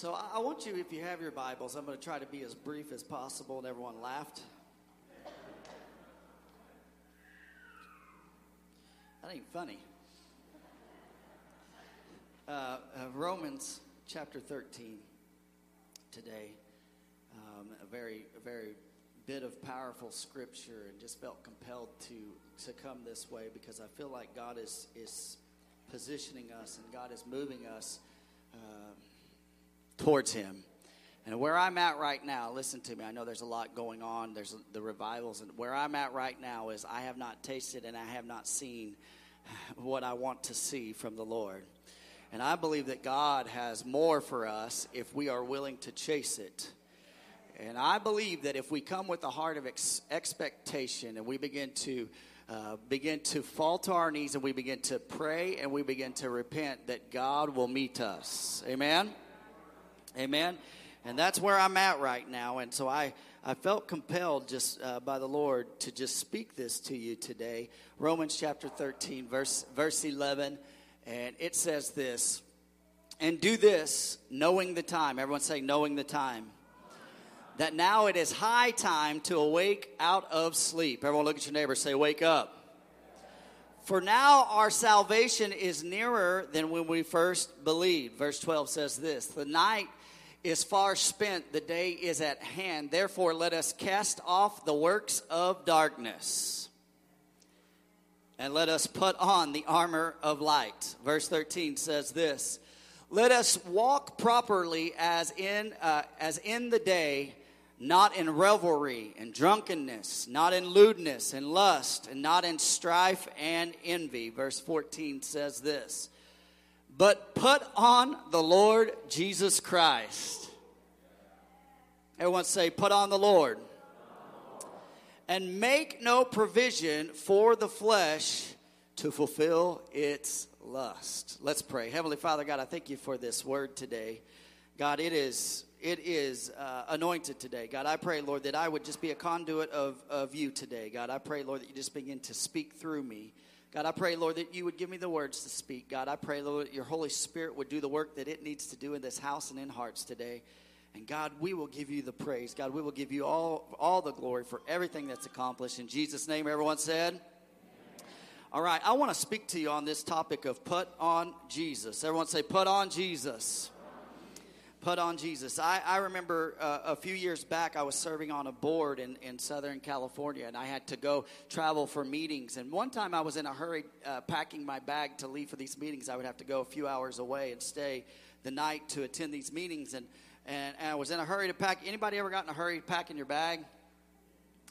So I want you, if you have your Bibles, I'm going to try to be as brief as possible, and everyone laughed. That ain't funny. Uh, uh, Romans chapter 13 today. Um, a very, a very bit of powerful scripture, and just felt compelled to to come this way because I feel like God is is positioning us and God is moving us uh, towards Him. And where I'm at right now, listen to me. I know there's a lot going on. There's the revivals, and where I'm at right now is I have not tasted and I have not seen what I want to see from the Lord. And I believe that God has more for us if we are willing to chase it. And I believe that if we come with a heart of ex- expectation and we begin to uh, begin to fall to our knees and we begin to pray and we begin to repent, that God will meet us. Amen. Amen. And that's where I'm at right now. And so I, I felt compelled just uh, by the Lord to just speak this to you today. Romans chapter 13, verse, verse 11. And it says this And do this, knowing the time. Everyone say, knowing the time. That now it is high time to awake out of sleep. Everyone look at your neighbor, say, wake up. For now our salvation is nearer than when we first believed. Verse 12 says this The night is far spent, the day is at hand. Therefore, let us cast off the works of darkness and let us put on the armor of light. Verse 13 says this Let us walk properly as in, uh, as in the day not in revelry and drunkenness, not in lewdness and lust, and not in strife and envy. Verse 14 says this But put on the Lord Jesus Christ. Everyone say, Put on the Lord. And make no provision for the flesh to fulfill its lust. Let's pray. Heavenly Father, God, I thank you for this word today. God, it is it is uh, anointed today. God, I pray, Lord, that I would just be a conduit of, of you today. God, I pray, Lord, that you just begin to speak through me. God, I pray, Lord, that you would give me the words to speak. God, I pray, Lord, that your Holy Spirit would do the work that it needs to do in this house and in hearts today. And God, we will give you the praise. God, we will give you all, all the glory for everything that's accomplished. In Jesus' name, everyone said. All right, I want to speak to you on this topic of put on Jesus. Everyone say, put on Jesus put on Jesus. I, I remember uh, a few years back, I was serving on a board in, in Southern California, and I had to go travel for meetings. And one time I was in a hurry uh, packing my bag to leave for these meetings. I would have to go a few hours away and stay the night to attend these meetings. And, and, and I was in a hurry to pack. Anybody ever got in a hurry packing your bag?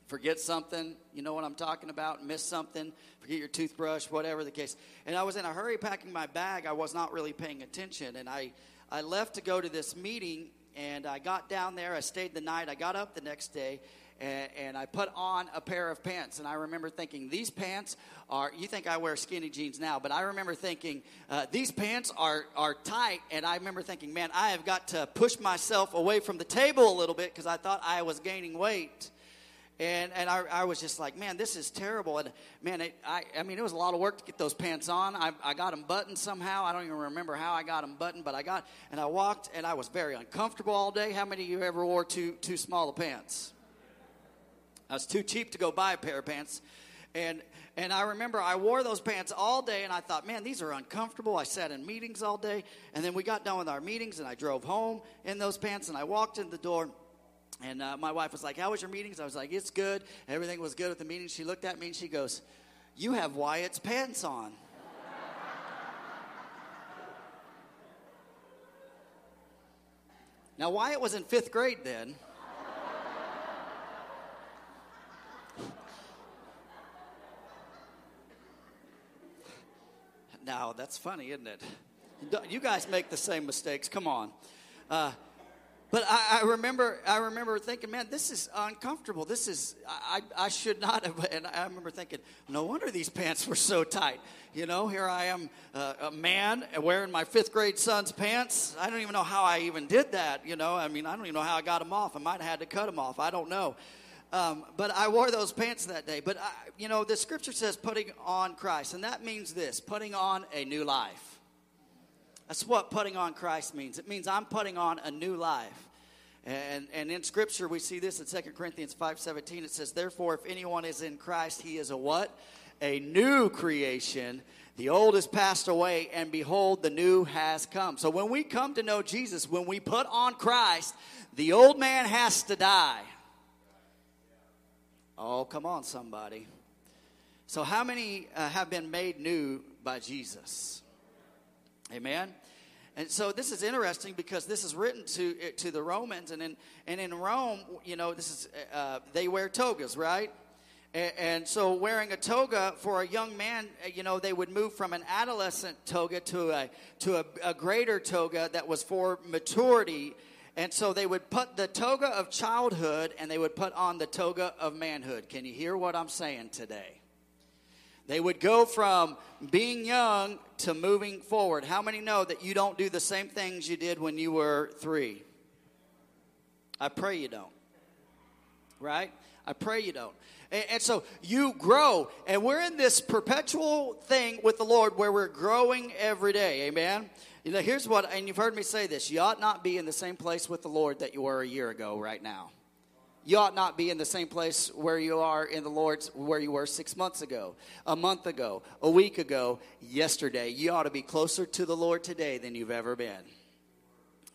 forget something, you know what I'm talking about, miss something, forget your toothbrush, whatever the case. And I was in a hurry packing my bag. I was not really paying attention. And I, I left to go to this meeting, and I got down there. I stayed the night. I got up the next day, and, and I put on a pair of pants. And I remember thinking, these pants are, you think I wear skinny jeans now, but I remember thinking, uh, these pants are, are tight. And I remember thinking, man, I have got to push myself away from the table a little bit because I thought I was gaining weight. And, and I, I was just like, man, this is terrible. And man, it, I, I mean, it was a lot of work to get those pants on. I, I got them buttoned somehow. I don't even remember how I got them buttoned, but I got, and I walked and I was very uncomfortable all day. How many of you ever wore too, too small of pants? I was too cheap to go buy a pair of pants. And, and I remember I wore those pants all day and I thought, man, these are uncomfortable. I sat in meetings all day. And then we got done with our meetings and I drove home in those pants and I walked in the door and uh, my wife was like, How was your meetings? I was like, It's good. Everything was good at the meeting. She looked at me and she goes, You have Wyatt's pants on. now, Wyatt was in fifth grade then. now, that's funny, isn't it? You guys make the same mistakes. Come on. Uh, but I, I, remember, I remember thinking, man, this is uncomfortable. This is, I, I should not have. And I remember thinking, no wonder these pants were so tight. You know, here I am, uh, a man wearing my fifth grade son's pants. I don't even know how I even did that. You know, I mean, I don't even know how I got them off. I might have had to cut them off. I don't know. Um, but I wore those pants that day. But, I, you know, the scripture says putting on Christ, and that means this putting on a new life. That's what putting on Christ means. It means I'm putting on a new life. And, and in Scripture, we see this in 2 Corinthians 5.17. It says, Therefore, if anyone is in Christ, he is a what? A new creation. The old has passed away, and behold, the new has come. So when we come to know Jesus, when we put on Christ, the old man has to die. Oh, come on, somebody. So, how many uh, have been made new by Jesus? Amen. And so this is interesting because this is written to to the Romans, and in and in Rome, you know, this is uh, they wear togas, right? And, so wearing a toga for a young man, uh, you know, they would move from an adolescent toga to a to a, a greater toga that was for maturity. And so they would put the toga of childhood and they would put on the toga of manhood. Can you hear what I'm saying today? They would go from being young to moving forward. How many know that you don't do the same things you did when you were three? I pray you don't. Right? I pray you don't. And, and, so you grow, and we're in this perpetual thing with the Lord where we're growing every day. Amen? You know, here's what, and you've heard me say this you ought not be in the same place with the Lord that you were a year ago right now you ought not be in the same place where you are in the Lord's where you were six months ago, a month ago, a week ago, yesterday. You ought to be closer to the Lord today than you've ever been.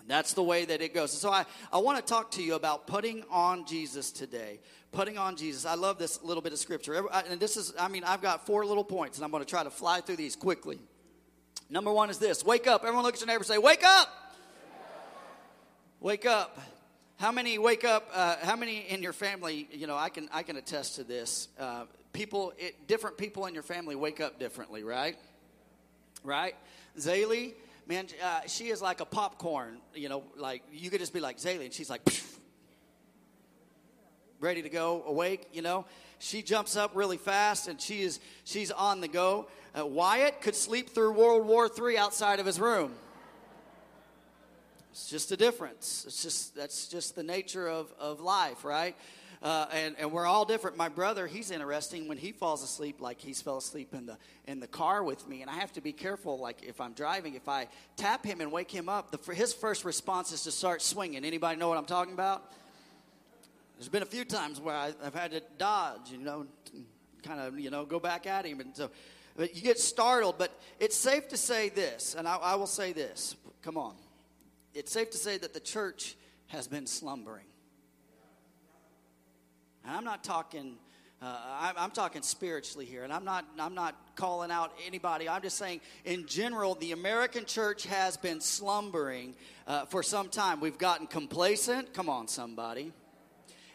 That's the way that it goes. So I, I want to talk to you about putting on Jesus today. Putting on Jesus. I love this little bit of scripture. And this is, I mean, I've got four little points, and I'm going to try to fly through these quickly. Number one is this wake up. Everyone look at your neighbor say, Wake up! Wake up. How many wake up? Uh, how many in your family? You know, I can I can attest to this. Uh, people, it, different people in your family wake up differently, right? Right? Zaylee, man, uh, she is like a popcorn. You know, like you could just be like Zaylee, and she's like ready to go, awake. You know, she jumps up really fast, and she is she's on the go. Uh, Wyatt could sleep through World War III outside of his room. It's just a difference. It's just that's just the nature of, of life, right? Uh, and, and we're all different. My brother, he's interesting when he falls asleep, like he's fell asleep in the in the car with me, and I have to be careful. Like if I'm driving, if I tap him and wake him up, the, his first response is to start swinging. Anybody know what I'm talking about? There's been a few times where I, have had to dodge, you know, kind of you know go back at him, and so but you get startled. But it's safe to say this, and I, I will say this. Come on it's safe to say that the church has been slumbering. And I'm not talking. Uh, I'm, I'm, talking spiritually here, and I'm not. I'm not calling out anybody. I'm just saying, in general, the American church has been slumbering uh, for some time. We've gotten complacent. Come on, somebody.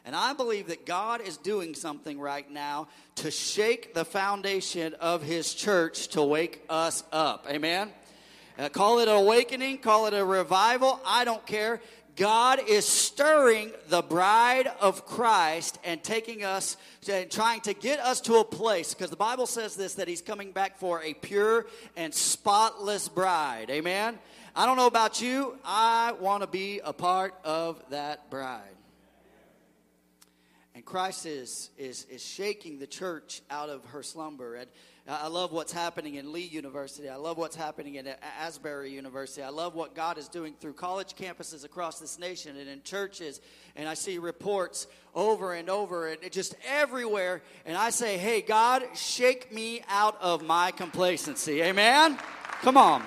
And I believe that God is doing something right now to shake the foundation of His church to wake us up. Amen. Uh, call it an awakening, call it a revival, I don't care. God is stirring the bride of Christ and taking us, to, trying to get us to a place, because the Bible says this, that He's coming back for a pure and spotless bride. Amen? I don't know about you, I want to be a part of that bride. And Christ is, is, is shaking the church out of her slumber. And I love what's happening in Lee University. I love what's happening in Asbury University. I love what God is doing through college campuses across this nation and in churches. And I see reports over and over and just everywhere. And I say, hey, God, shake me out of my complacency. Amen? Come on.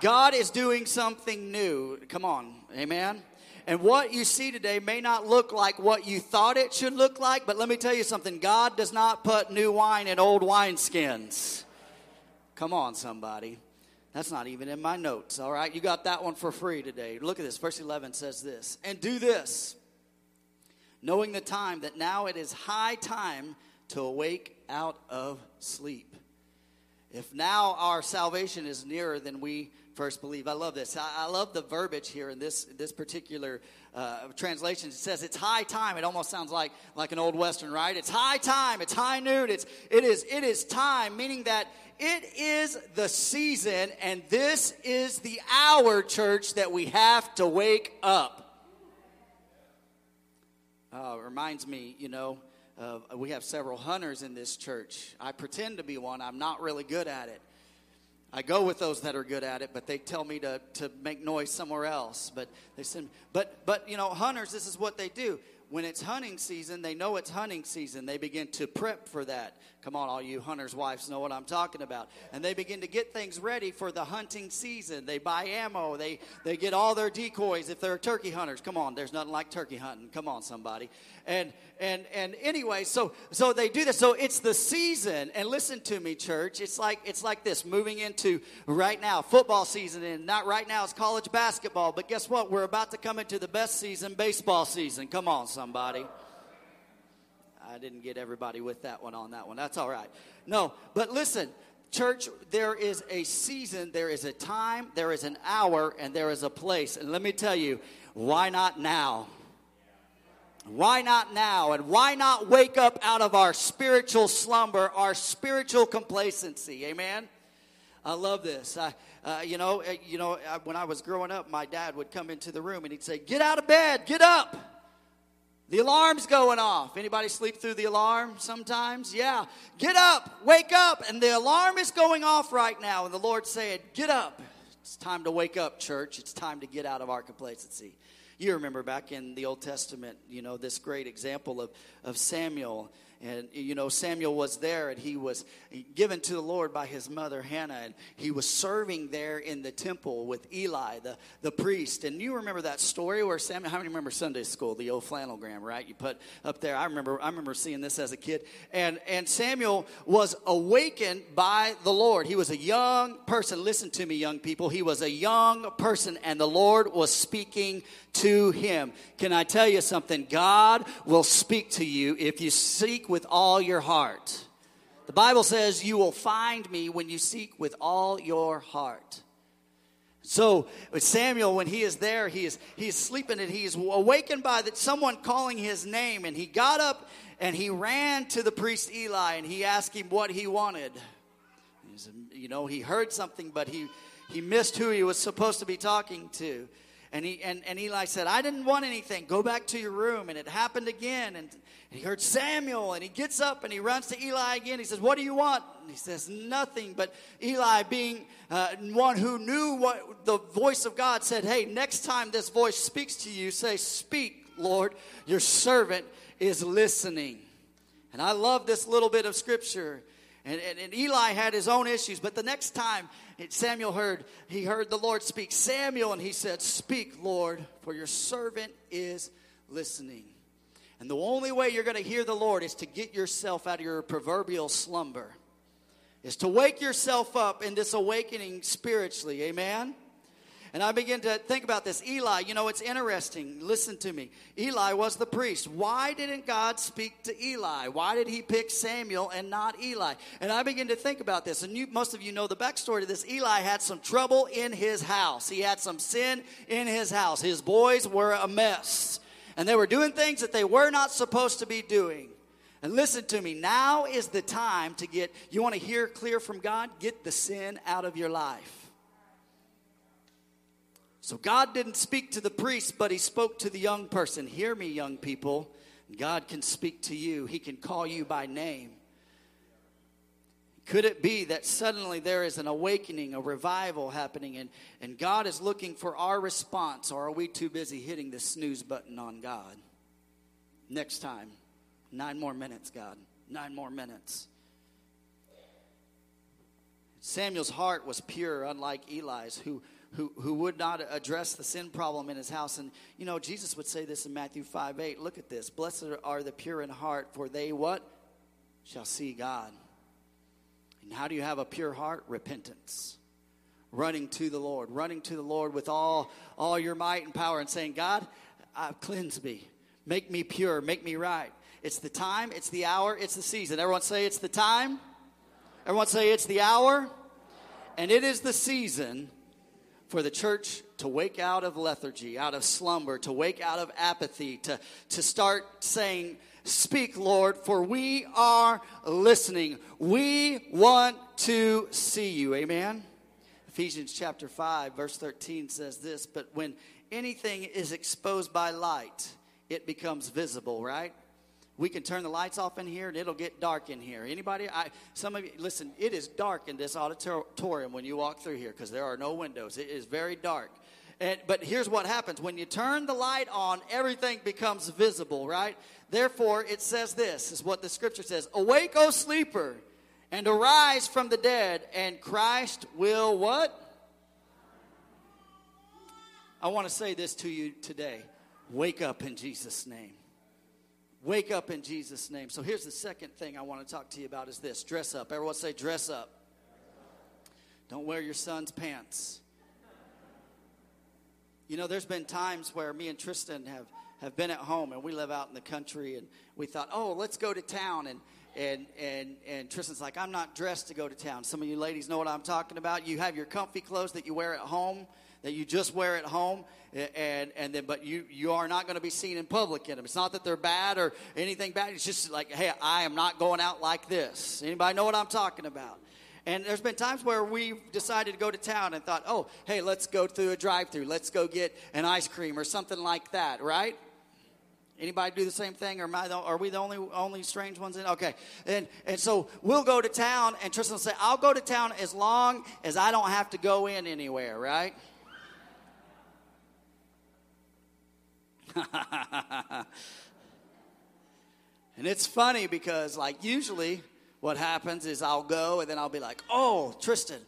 God is doing something new. Come on. Amen. And what you see today may not look like what you thought it should look like, but let me tell you something God does not put new wine in old wineskins. Come on, somebody. That's not even in my notes, all right? You got that one for free today. Look at this. Verse 11 says this And do this, knowing the time that now it is high time to awake out of sleep. If now our salvation is nearer than we first believe. I love this. I, I love the verbiage here in this this particular uh, translation. It says it's high time. It almost sounds like like an old western, right? It's high time. It's high noon. It's it is it is time, meaning that it is the season, and this is the hour, church, that we have to wake up. Uh, reminds me, you know, of, we have several hunters in this church. I pretend to be one. I'm not really good at it. I go with those that are good at it, but they tell me to, to make noise somewhere else. But they send, but but you know, hunters, this is what they do when it's hunting season, they know it's hunting season. They begin to prep for that. Come on, all you hunters' wives know what I'm talking about. And they begin to get things ready for the hunting season. They buy ammo. They, they get all their decoys if they're turkey hunters. Come on, there's nothing like turkey hunting. Come on, somebody. And and and anyway, so so they do this. So it's the season. And listen to me, church. It's like it's like this moving into right now football season, and not right now it's college basketball. But guess what? We're about to come into the best season, baseball season. Come on, somebody. I didn't get everybody with that one on that one. That's all right. No, but listen, church, there is a season, there is a time, there is an hour, and there is a place. And let me tell you, why not now? Why not now? And why not wake up out of our spiritual slumber, our spiritual complacency? Amen. I love this. I, uh, you know, uh, you know, when I was growing up, my dad would come into the room and he'd say, "Get out of bed, get up." The alarm's going off. Anybody sleep through the alarm sometimes? Yeah. Get up, wake up, and the alarm is going off right now. And the Lord said, "Get up. It's time to wake up, church. It's time to get out of our complacency." You remember back in the Old Testament, you know, this great example of, of Samuel and, you know, Samuel was there and he was given to the Lord by his mother Hannah. And he was serving there in the temple with Eli, the, the priest. And you remember that story where Samuel, how many remember Sunday school, the old flannelgram, right? You put up there. I remember, I remember seeing this as a kid. And, and Samuel was awakened by the Lord. He was a young person. Listen to me, young people. He was a young person and the Lord was speaking to him. Can I tell you something? God will speak to you if you seek with all your heart. The Bible says you will find me when you seek with all your heart. So Samuel, when he is there, he is he is sleeping and he is awakened by that someone calling his name, and he got up and he ran to the priest Eli and he asked him what he wanted. You know, he heard something, but he he missed who he was supposed to be talking to. And, he, and, and Eli said, I didn't want anything. Go back to your room. And it happened again. And he heard Samuel. And he gets up and he runs to Eli again. He says, What do you want? And he says, Nothing. But Eli, being uh, one who knew what the voice of God, said, Hey, next time this voice speaks to you, say, Speak, Lord. Your servant is listening. And I love this little bit of scripture. And, and, and, Eli had his own issues, but the next time Samuel heard, he heard the Lord speak, Samuel, and he said, Speak, Lord, for your servant is listening. And the only way you're going to hear the Lord is to get yourself out of your proverbial slumber, is to wake yourself up in this awakening spiritually. Amen? And I begin to think about this. Eli, you know, it's interesting. Listen to me. Eli was the priest. Why didn't God speak to Eli? Why did he pick Samuel and not Eli? And I begin to think about this. And you, most of you know the backstory to this. Eli had some trouble in his house, he had some sin in his house. His boys were a mess. And they were doing things that they were not supposed to be doing. And listen to me, now is the time to get, you want to hear clear from God? Get the sin out of your life. So God didn't speak to the priest, but he spoke to the young person. Hear me, young people. God can speak to you, he can call you by name. Could it be that suddenly there is an awakening, a revival happening, and, and God is looking for our response, or are we too busy hitting the snooze button on God? Next time, nine more minutes, God. Nine more minutes. Samuel's heart was pure, unlike Eli's, who who, who would not address the sin problem in his house. And, you know, Jesus would say this in Matthew 5 8. Look at this. Blessed are the pure in heart, for they what? Shall see God. And how do you have a pure heart? Repentance. Running to the Lord, running to the Lord with all, all your might and power and saying, God, uh, cleanse me. Make me pure. Make me right. It's the time, it's the hour, it's the season. Everyone say it's the time. Everyone say it's the hour. And it is the season for the church to wake out of lethargy, out of slumber, to wake out of apathy, to, to start saying, Speak, Lord, for we are listening. We want to see you. Amen. Ephesians chapter 5, verse 13 says this But when anything is exposed by light, it becomes visible, right? We can turn the lights off in here and it'll get dark in here. Anybody? I, some of you, listen, it is dark in this auditorium when you walk through here because there are no windows. It is very dark. And, but here's what happens when you turn the light on, everything becomes visible, right? Therefore, it says this is what the scripture says Awake, O sleeper, and arise from the dead, and Christ will what? I want to say this to you today. Wake up in Jesus' name. Wake up in Jesus' name. So here's the second thing I want to talk to you about is this dress up. Everyone say dress up. Don't wear your son's pants. You know, there's been times where me and Tristan have, have been at home and we live out in the country and we thought, oh, let's go to town. And, and, and, and Tristan's like, I'm not dressed to go to town. Some of you ladies know what I'm talking about. You have your comfy clothes that you wear at home that you just wear at home and and then but you you are not going to be seen in public in them it's not that they're bad or anything bad it's just like hey i am not going out like this anybody know what i'm talking about and there's been times where we've decided to go to town and thought oh hey let's go through a drive-through let's go get an ice cream or something like that right Anybody do the same thing, or am I the, are we the only only strange ones in? Okay, and and so we'll go to town, and Tristan will say, "I'll go to town as long as I don't have to go in anywhere." Right? And it's funny because, like, usually what happens is I'll go and then I'll be like, oh, Tristan,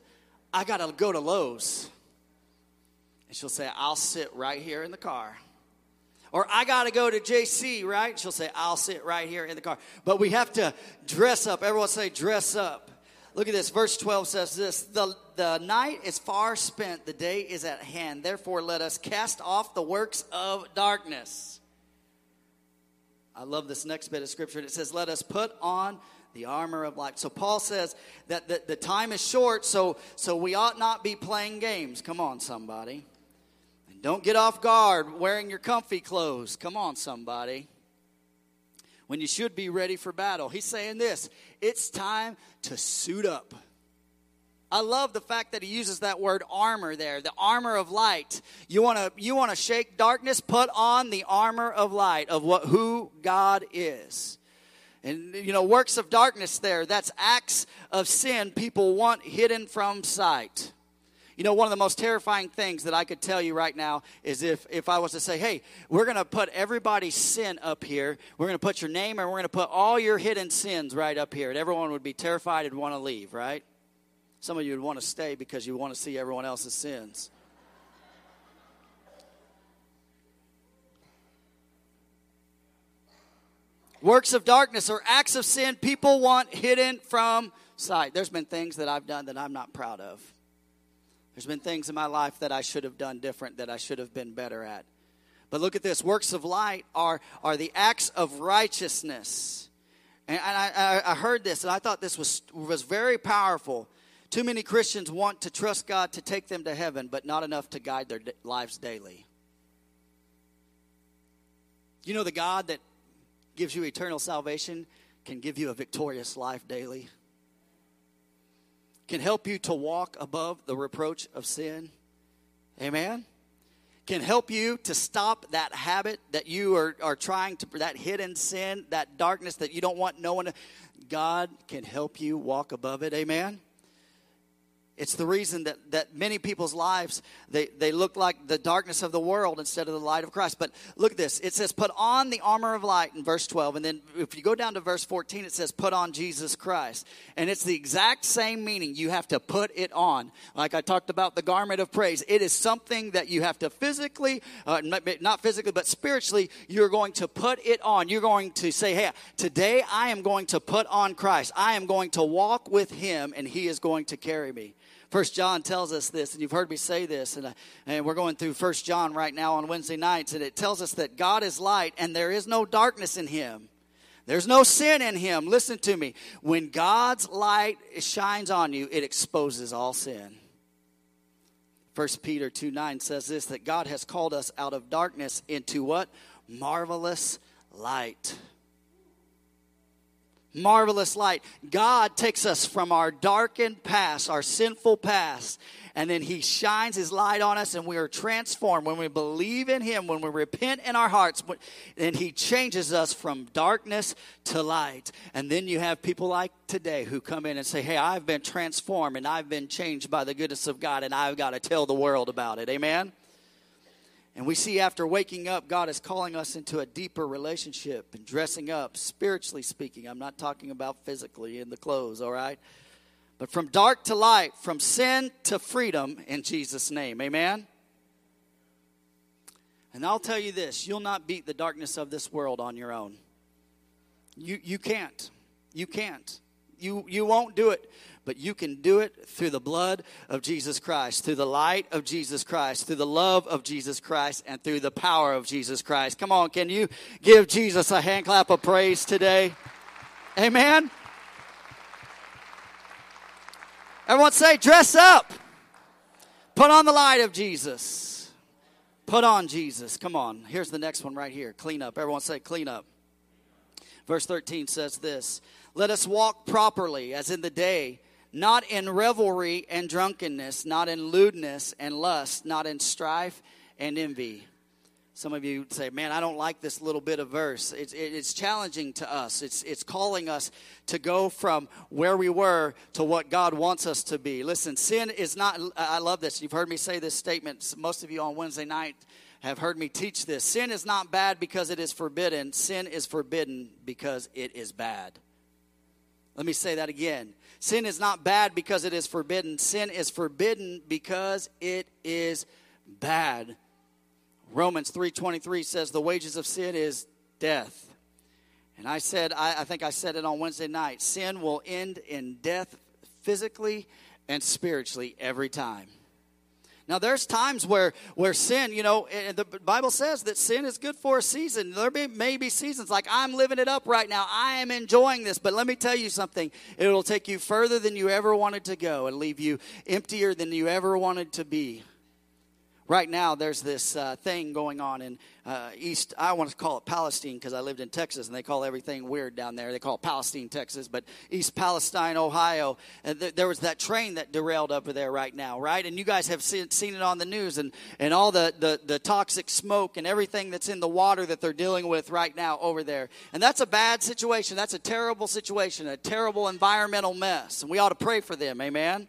I got to go to Lowe's. And she'll say, I'll sit right here in the car. Or I got to go to JC, right? She'll say, I'll sit right here in the car. But we have to dress up. Everyone say, dress up. Look at this. Verse 12 says this the, the night is far spent, the day is at hand. Therefore, let us cast off the works of darkness. I love this next bit of scripture. It says, Let us put on the armor of light. So Paul says that the, the time is short, so, so we ought not be playing games. Come on, somebody. And don't get off guard wearing your comfy clothes. Come on, somebody when you should be ready for battle. He's saying this it's time to suit up. I love the fact that he uses that word armor there, the armor of light. You want to you want to shake darkness, put on the armor of light of what who God is. And you know, works of darkness there, that's acts of sin people want hidden from sight. You know, one of the most terrifying things that I could tell you right now is if, if I was to say, hey, we're going to put everybody's sin up here. We're going to put your name and we're going to put all your hidden sins right up here. And everyone would be terrified and want to leave, right? Some of you would want to stay because you want to see everyone else's sins. Works of darkness or acts of sin people want hidden from sight. There's been things that I've done that I'm not proud of. There's been things in my life that I should have done different, that I should have been better at. But look at this works of light are, are the acts of righteousness. And I, I, I heard this, and I thought this was, was very powerful. Too many Christians want to trust God to take them to heaven, but not enough to guide their lives daily. You know, the God that gives you eternal salvation can give you a victorious life daily can help you to walk above the reproach of sin. Amen. Can help you to stop that habit that you are, are trying to, that hidden sin, that darkness that you don't want no one to. God can help you walk above it. Amen. It's the reason that, that many people's lives, they, they look like the darkness of the world instead of the light of Christ. But look at this. It says, put on the armor of light in verse 12. And then if you go down to verse 14, it says, put on Jesus Christ. And it's the exact same meaning. You have to put it on. Like I talked about the garment of praise. It is something that you have to physically, uh, not physically, but spiritually, you're going to put it on. You're going to say, hey, today I am going to put on Christ. I am going to walk with him and he is going to carry me. First John tells us this, and you've heard me say this, and, uh, and we're going through First John right now on Wednesday nights, and it tells us that God is light, and there is no darkness in Him. There's no sin in Him. Listen to me. When God's light shines on you, it exposes all sin. First Peter 2 9 says this that God has called us out of darkness into what? Marvelous light. Marvelous light. God takes us from our darkened past, our sinful past, and then He shines His light on us, and we are transformed when we believe in Him, when we repent in our hearts, and He changes us from darkness to light. And then you have people like today who come in and say, Hey, I've been transformed and I've been changed by the goodness of God, and I've got to tell the world about it. Amen? And we see after waking up, God is calling us into a deeper relationship and dressing up, spiritually speaking. I'm not talking about physically in the clothes, all right? But from dark to light, from sin to freedom in Jesus' name. Amen? And I'll tell you this you'll not beat the darkness of this world on your own. You, you can't. You can't. You, you won't do it but you can do it through the blood of Jesus Christ, through the light of Jesus Christ, through the love of Jesus Christ, and through the power of Jesus Christ. Come on, can you give Jesus a hand clap of praise today? Amen. Everyone say, dress up. Put on the light of Jesus. Put on Jesus. Come on. Here's the next one right here. Clean up. Everyone say, clean up. Verse 13 says this Let us walk properly as in the day not in revelry and drunkenness, not in lewdness and lust, not in strife and envy. Some of you say, Man, I don't like this little bit of verse. It's, it's challenging to us. It's, it's calling us to go from where we were to what God wants us to be. Listen, sin is not, I love this. You've heard me say this statement. Most of you on Wednesday night have heard me teach this. Sin is not bad because it is forbidden, sin is forbidden because it is bad. Let me say that again. Sin is not bad because it is forbidden. Sin is forbidden because it is bad. Romans 3:23 says the wages of sin is death. And I said I, I think I said it on Wednesday night. Sin will end in death physically and spiritually every time. Now, there's times where, where sin, you know, the Bible says that sin is good for a season. There may, may be seasons like I'm living it up right now. I am enjoying this. But let me tell you something. It'll take you further than you ever wanted to go and leave you emptier than you ever wanted to be right now there's this uh, thing going on in uh, east i want to call it palestine because i lived in texas and they call everything weird down there. They call it palestine texas but east palestine ohio. And th- there was that train that derailed over there right now right? And you guys have seen, seen it on the news and, and all the, the, the toxic smoke and everything that's in the water that they're dealing with right now over there. And that's a bad situation. That's a terrible situation a terrible environmental mess and we ought to pray for them. Amen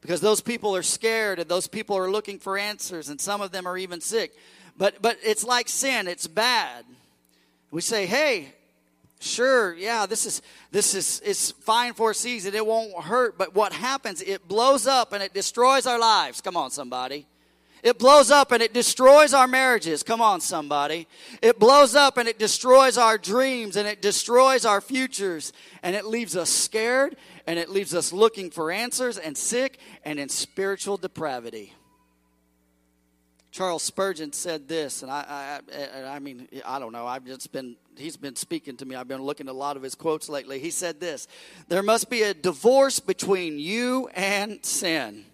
because those people are scared and those people are looking for answers and some of them are even sick but but it's like sin it's bad we say hey sure yeah this is this is it's fine for a season it won't hurt but what happens it blows up and it destroys our lives come on somebody it blows up and it destroys our marriages. Come on, somebody. It blows up and it destroys our dreams and it destroys our futures. And it leaves us scared and it leaves us looking for answers and sick and in spiritual depravity. Charles Spurgeon said this, and I, I, I mean, I don't know. I've just been, he's been speaking to me. I've been looking at a lot of his quotes lately. He said this There must be a divorce between you and sin,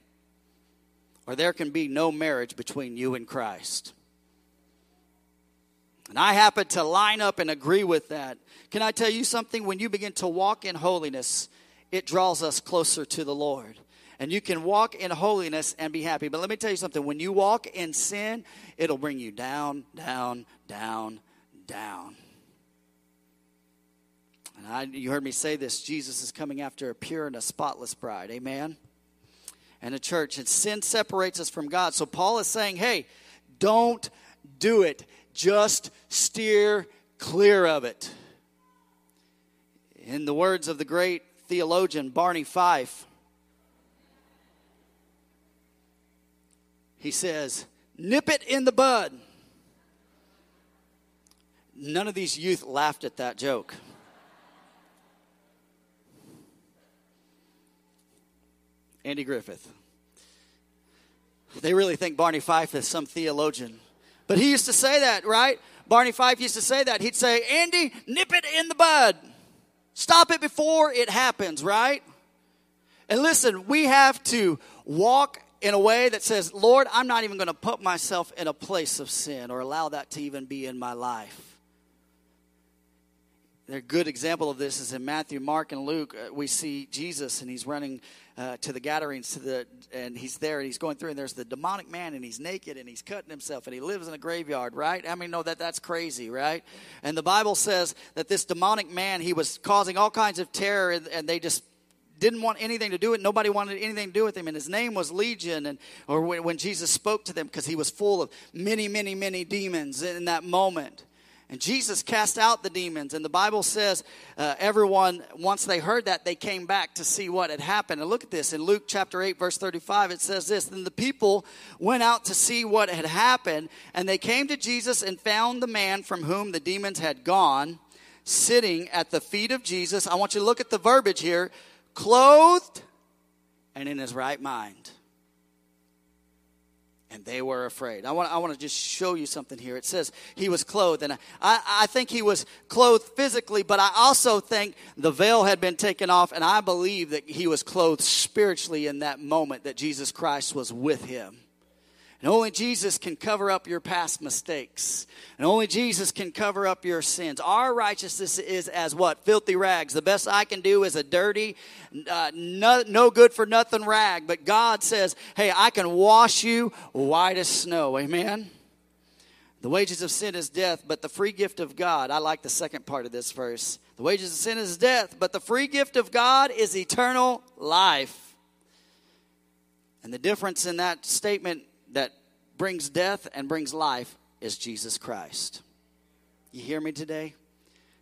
or there can be no marriage between you and Christ. And I happen to line up and agree with that. Can I tell you something? When you begin to walk in holiness, it draws us closer to the Lord. And you can walk in holiness and be happy. But let me tell you something when you walk in sin, it'll bring you down, down, down, down. And I, you heard me say this Jesus is coming after a pure and a spotless bride. Amen? And a church. And sin separates us from God. So Paul is saying, hey, don't do it. Just steer clear of it. In the words of the great theologian Barney Fife. He says, nip it in the bud. None of these youth laughed at that joke. Andy Griffith. They really think Barney Fife is some theologian. But he used to say that, right? Barney Fife used to say that. He'd say, Andy, nip it in the bud. Stop it before it happens, right? And listen, we have to walk in a way that says, Lord, I'm not even going to put myself in a place of sin or allow that to even be in my life. A good example of this is in Matthew, Mark, and Luke. Uh, we see Jesus, and he's running uh, to the gatherings, to the, and he's there, and he's going through, and there's the demonic man, and he's naked, and he's cutting himself, and he lives in a graveyard, right? I mean, know that that's crazy, right? And the Bible says that this demonic man, he was causing all kinds of terror, and, and they just didn't want anything to do with nobody wanted anything to do with him and his name was legion and or when, when jesus spoke to them because he was full of many many many demons in that moment and Jesus cast out the demons. And the Bible says uh, everyone, once they heard that, they came back to see what had happened. And look at this in Luke chapter 8, verse 35, it says this Then the people went out to see what had happened, and they came to Jesus and found the man from whom the demons had gone sitting at the feet of Jesus. I want you to look at the verbiage here clothed and in his right mind and they were afraid. I want, I want to just show you something here. It says he was clothed, and I, I think he was clothed physically, but I also think the veil had been taken off, and I believe that he was clothed spiritually in that moment that Jesus Christ was with him. And only Jesus can cover up your past mistakes. And only Jesus can cover up your sins. Our righteousness is as what? Filthy rags. The best I can do is a dirty, uh, no, no good for nothing rag. But God says, hey, I can wash you white as snow. Amen? The wages of sin is death, but the free gift of God, I like the second part of this verse. The wages of sin is death, but the free gift of God is eternal life. And the difference in that statement that brings death and brings life is Jesus Christ. You hear me today?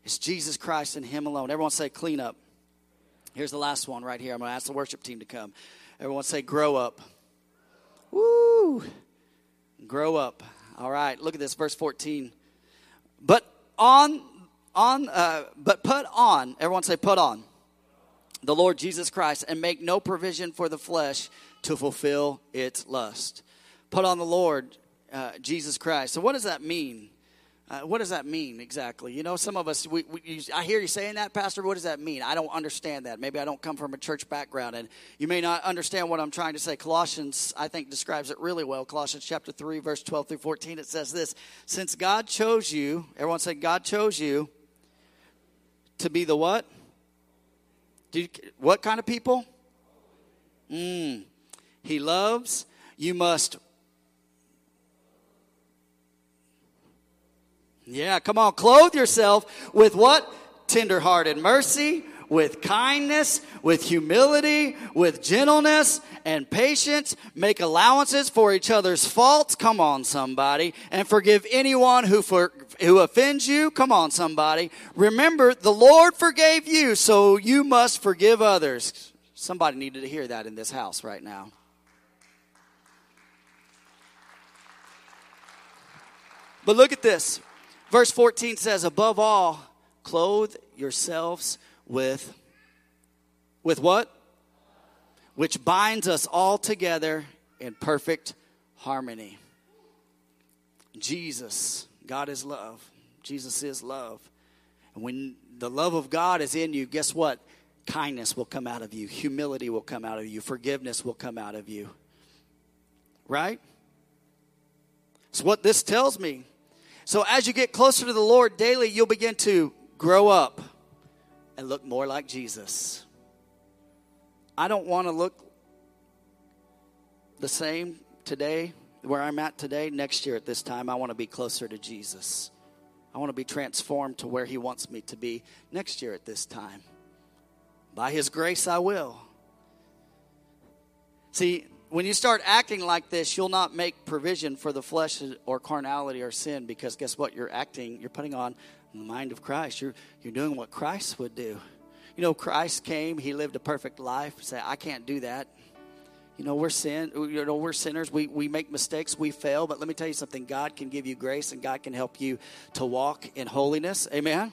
It's Jesus Christ and Him alone. Everyone say, clean up. Here's the last one right here. I'm going to ask the worship team to come. Everyone say, grow up. Woo! Grow up. All right, look at this, verse 14. But on, on, uh, but put on, everyone say, put on the Lord Jesus Christ and make no provision for the flesh to fulfill its lust put on the Lord uh, Jesus Christ. So, what does that mean? Uh, what does that mean exactly? You know, some of us, we, we I hear you saying that, Pastor. What does that mean? I don't understand that. Maybe I don't come from a church background, and you may not understand what I'm trying to say. Colossians, I think, describes it really well. Colossians chapter 3, verse 12 through 14, it says this Since God chose you, everyone say, God chose you to be the what? You, what kind of people? Mm, he loves. You must Yeah, come on. Clothe yourself with what? Tenderhearted mercy, with kindness, with humility, with gentleness and patience. Make allowances for each other's faults. Come on, somebody. And forgive anyone who, for, who offends you. Come on, somebody. Remember, the Lord forgave you, so you must forgive others. Somebody needed to hear that in this house right now. But look at this. Verse 14 says, Above all, clothe yourselves with, with what? Which binds us all together in perfect harmony. Jesus, God is love. Jesus is love. And when the love of God is in you, guess what? Kindness will come out of you, humility will come out of you, forgiveness will come out of you. Right? So, what this tells me so as you get closer to the Lord daily, you'll begin to grow up and look more like Jesus. I don't want to look the same today, where I'm at today. Next year at this time, I want to be closer to Jesus. I want to be transformed to where He wants me to be next year at this time. By His grace, I will. See, when you start acting like this, you'll not make provision for the flesh or carnality or sin because guess what? You're acting, you're putting on the mind of Christ. You're, you're doing what Christ would do. You know, Christ came, he lived a perfect life. Say, I can't do that. You know, we're sin, you know, we're sinners. We, we make mistakes, we fail. But let me tell you something God can give you grace and God can help you to walk in holiness. Amen.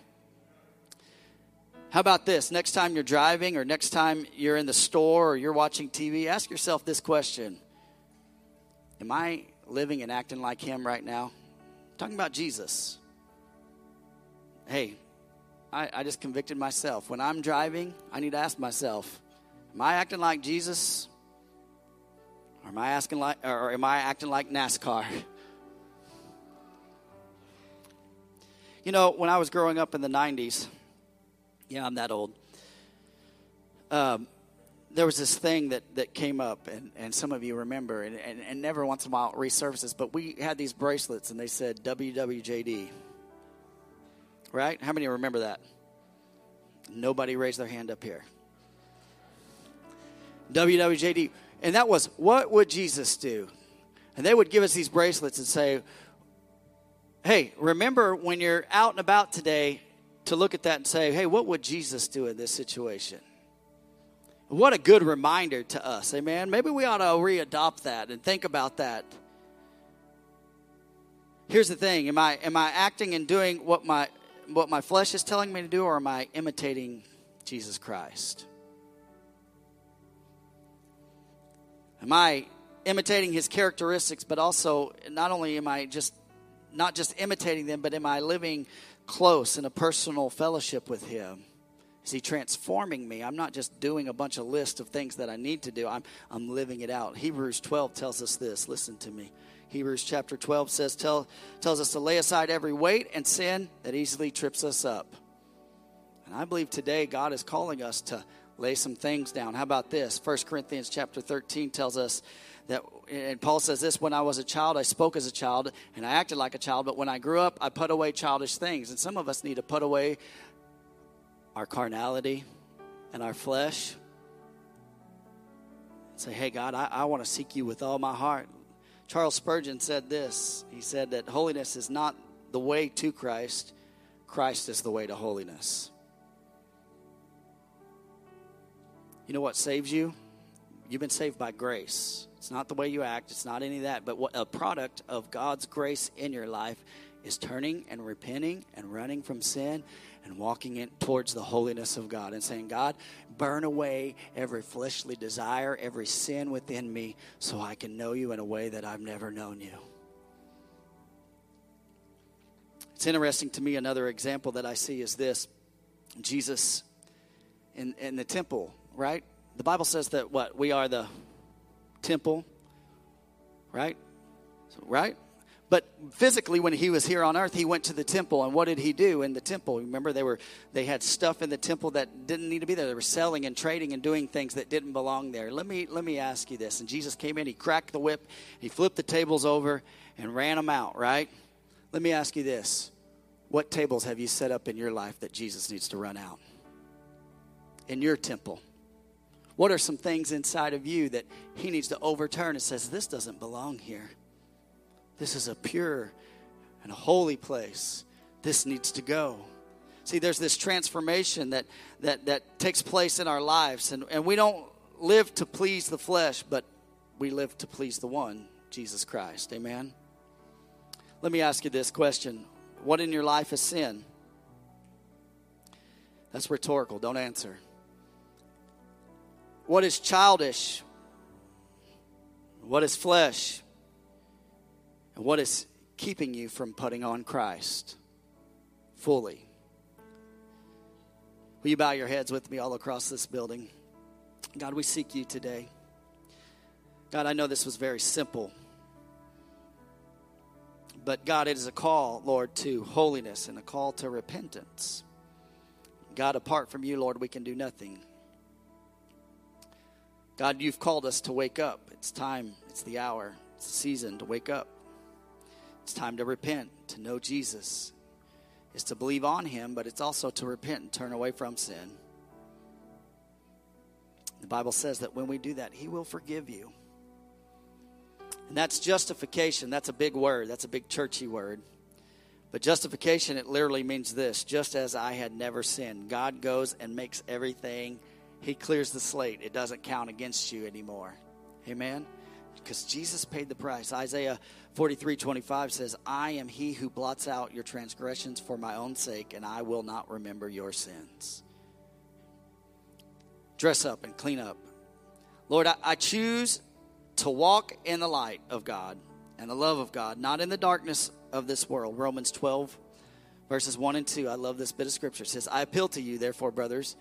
How about this? Next time you're driving or next time you're in the store or you're watching TV, ask yourself this question Am I living and acting like him right now? I'm talking about Jesus. Hey, I, I just convicted myself. When I'm driving, I need to ask myself Am I acting like Jesus? Or am I asking like or am I acting like NASCAR? You know, when I was growing up in the 90s, Yeah, I'm that old. Um, there was this thing that, that came up, and, and some of you remember, and, and, and never once in a while resurfaces, but we had these bracelets, and they said WWJD. Right? How many remember that? Nobody raised their hand up here. WWJD. And that was, what would Jesus do? And they would give us these bracelets and say, hey, remember when you're out and about today to look at that and say, hey, what would Jesus do in this situation? What a good reminder to us, amen. Maybe we ought to readopt that and think about that. Here's the thing: am I am I acting and doing what my what my flesh is telling me to do, or am I imitating Jesus Christ? Am I imitating his characteristics, but also not only am I just not just imitating them, but am I living close in a personal fellowship with him? Is he transforming me? I'm not just doing a bunch of list of things that I need to do. I'm, I'm living it out. Hebrews 12 tells us this. Listen to me. Hebrews chapter 12 says, tell, tells us to lay aside every weight and sin that easily trips us up. And I believe today God is calling us to lay some things down. How about this? 1 Corinthians chapter 13 tells us that, and Paul says this when I was a child, I spoke as a child and I acted like a child, but when I grew up, I put away childish things. And some of us need to put away our carnality and our flesh. Say, hey, God, I, I want to seek you with all my heart. Charles Spurgeon said this He said that holiness is not the way to Christ, Christ is the way to holiness. You know what saves you? You've been saved by grace. It's not the way you act, it's not any of that, but what a product of God's grace in your life is turning and repenting and running from sin and walking in towards the holiness of God and saying, God, burn away every fleshly desire, every sin within me, so I can know you in a way that I've never known you. It's interesting to me, another example that I see is this Jesus in, in the temple, right? The Bible says that what? We are the temple, right? Right? But physically, when he was here on earth, he went to the temple, and what did he do in the temple? Remember, they were they had stuff in the temple that didn't need to be there. They were selling and trading and doing things that didn't belong there. Let me let me ask you this. And Jesus came in, he cracked the whip, he flipped the tables over, and ran them out. Right? Let me ask you this: What tables have you set up in your life that Jesus needs to run out in your temple? What are some things inside of you that he needs to overturn and says this doesn't belong here? This is a pure and holy place. This needs to go. See, there's this transformation that, that, that takes place in our lives, and, and we don't live to please the flesh, but we live to please the one, Jesus Christ. Amen? Let me ask you this question What in your life is sin? That's rhetorical. Don't answer. What is childish? What is flesh? And what is keeping you from putting on Christ fully? Will you bow your heads with me all across this building? God, we seek you today. God, I know this was very simple. But God, it is a call, Lord, to holiness and a call to repentance. God, apart from you, Lord, we can do nothing. God, you've called us to wake up. It's time, it's the hour, it's the season to wake up. It's time to repent, to know Jesus. It's to believe on him, but it's also to repent and turn away from sin. The Bible says that when we do that, he will forgive you. And that's justification. That's a big word. That's a big churchy word. But justification, it literally means this just as I had never sinned. God goes and makes everything, He clears the slate. It doesn't count against you anymore. Amen? Because Jesus paid the price. Isaiah 43 25 says, I am he who blots out your transgressions for my own sake, and I will not remember your sins. Dress up and clean up. Lord, I, I choose to walk in the light of God and the love of God, not in the darkness of this world. Romans 12, verses 1 and 2. I love this bit of scripture. It says, I appeal to you, therefore, brothers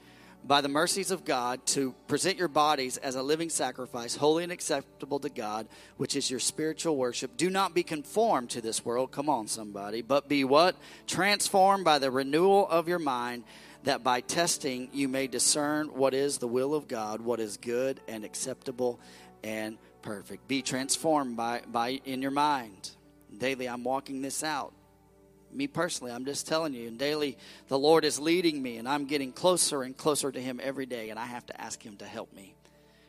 by the mercies of God to present your bodies as a living sacrifice, holy and acceptable to God, which is your spiritual worship. Do not be conformed to this world. Come on, somebody. But be what? Transformed by the renewal of your mind, that by testing you may discern what is the will of God, what is good and acceptable and perfect. Be transformed by, by in your mind. Daily, I'm walking this out. Me personally, I'm just telling you, and daily the Lord is leading me, and I'm getting closer and closer to Him every day, and I have to ask Him to help me.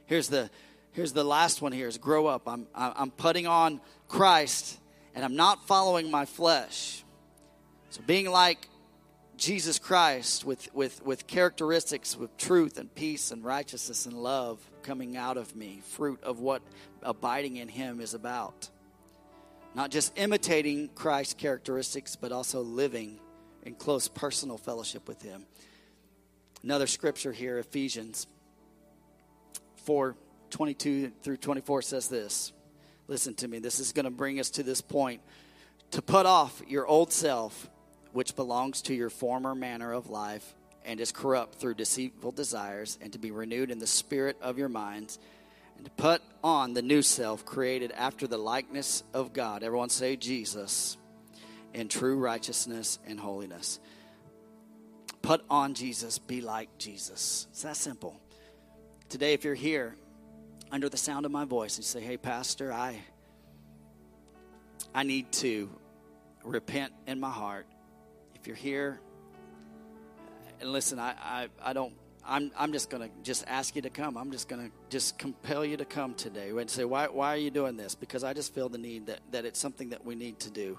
Here's the here's the last one here is grow up. I'm I'm putting on Christ, and I'm not following my flesh. So being like Jesus Christ with, with, with characteristics with truth and peace and righteousness and love coming out of me, fruit of what abiding in Him is about. Not just imitating Christ's characteristics, but also living in close personal fellowship with Him. Another scripture here, Ephesians 4 22 through 24 says this. Listen to me. This is going to bring us to this point. To put off your old self, which belongs to your former manner of life and is corrupt through deceitful desires, and to be renewed in the spirit of your minds and to put on the new self created after the likeness of God. Everyone say Jesus in true righteousness and holiness. Put on Jesus, be like Jesus. It's that simple. Today, if you're here under the sound of my voice and say, Hey, Pastor, I, I need to repent in my heart. If you're here, and listen, I, I, I don't I'm, I'm just going to just ask you to come. I'm just going to just compel you to come today and say, why, why are you doing this? Because I just feel the need that, that it's something that we need to do.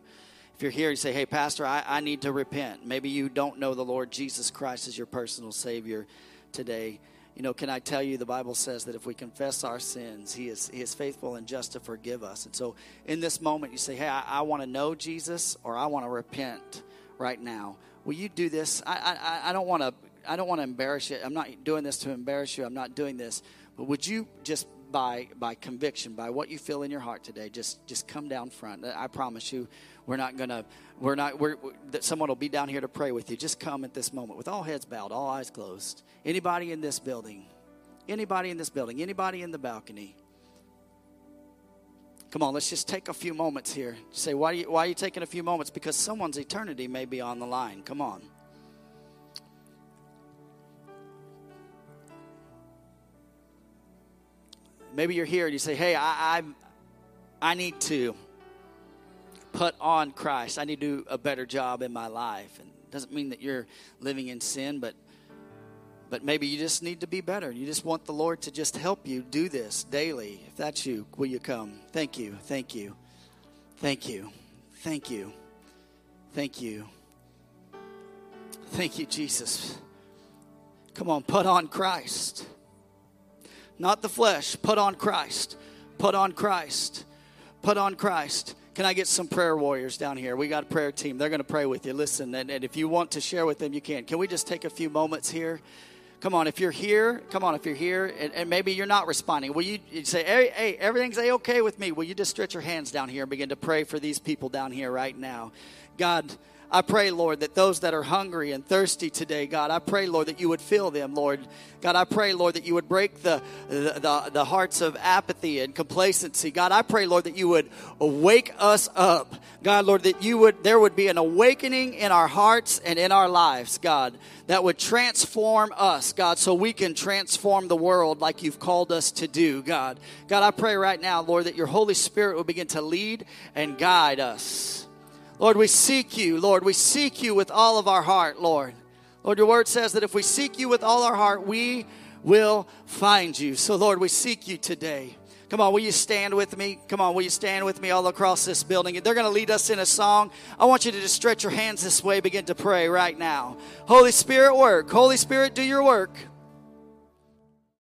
If you're here, you say, hey, Pastor, I, I need to repent. Maybe you don't know the Lord Jesus Christ as your personal Savior today. You know, can I tell you, the Bible says that if we confess our sins, He is, he is faithful and just to forgive us. And so in this moment, you say, hey, I, I want to know Jesus or I want to repent right now. Will you do this? I, I, I don't want to I don't want to embarrass you. I'm not doing this to embarrass you. I'm not doing this. But would you just by by conviction, by what you feel in your heart today, just just come down front. I promise you, we're not gonna we're not we're, that someone will be down here to pray with you. Just come at this moment with all heads bowed, all eyes closed. Anybody in this building? Anybody in this building? Anybody in the balcony? Come on, let's just take a few moments here. Say, why you, why are you taking a few moments? Because someone's eternity may be on the line. Come on. Maybe you're here and you say, "Hey, I, I, I need to put on Christ. I need to do a better job in my life." And it doesn't mean that you're living in sin, but but maybe you just need to be better. You just want the Lord to just help you do this daily. If that's you, will you come? Thank you. Thank you. Thank you. Thank you. Thank you. Thank you, Jesus. Come on, put on Christ not the flesh. Put on Christ. Put on Christ. Put on Christ. Can I get some prayer warriors down here? We got a prayer team. They're going to pray with you. Listen, and, and if you want to share with them, you can. Can we just take a few moments here? Come on, if you're here, come on, if you're here, and, and maybe you're not responding, will you, say, hey, hey, everything's a okay with me? Will you just stretch your hands down here and begin to pray for these people down here right now? God, I pray, Lord, that those that are hungry and thirsty today, God, I pray, Lord, that you would fill them, Lord. God, I pray, Lord, that you would break the, the, the, the hearts of apathy and complacency. God, I pray, Lord, that you would wake us up. God, Lord, that you would, there would be an awakening in our hearts and in our lives, God, that would transform us, God, so we can transform the world like you've called us to do, God. God, I pray right now, Lord, that your Holy Spirit will begin to lead and guide us. Lord, we seek you. Lord, we seek you with all of our heart, Lord. Lord, your word says that if we seek you with all our heart, we will find you. So, Lord, we seek you today. Come on, will you stand with me? Come on, will you stand with me all across this building? They're going to lead us in a song. I want you to just stretch your hands this way, begin to pray right now. Holy Spirit, work. Holy Spirit, do your work.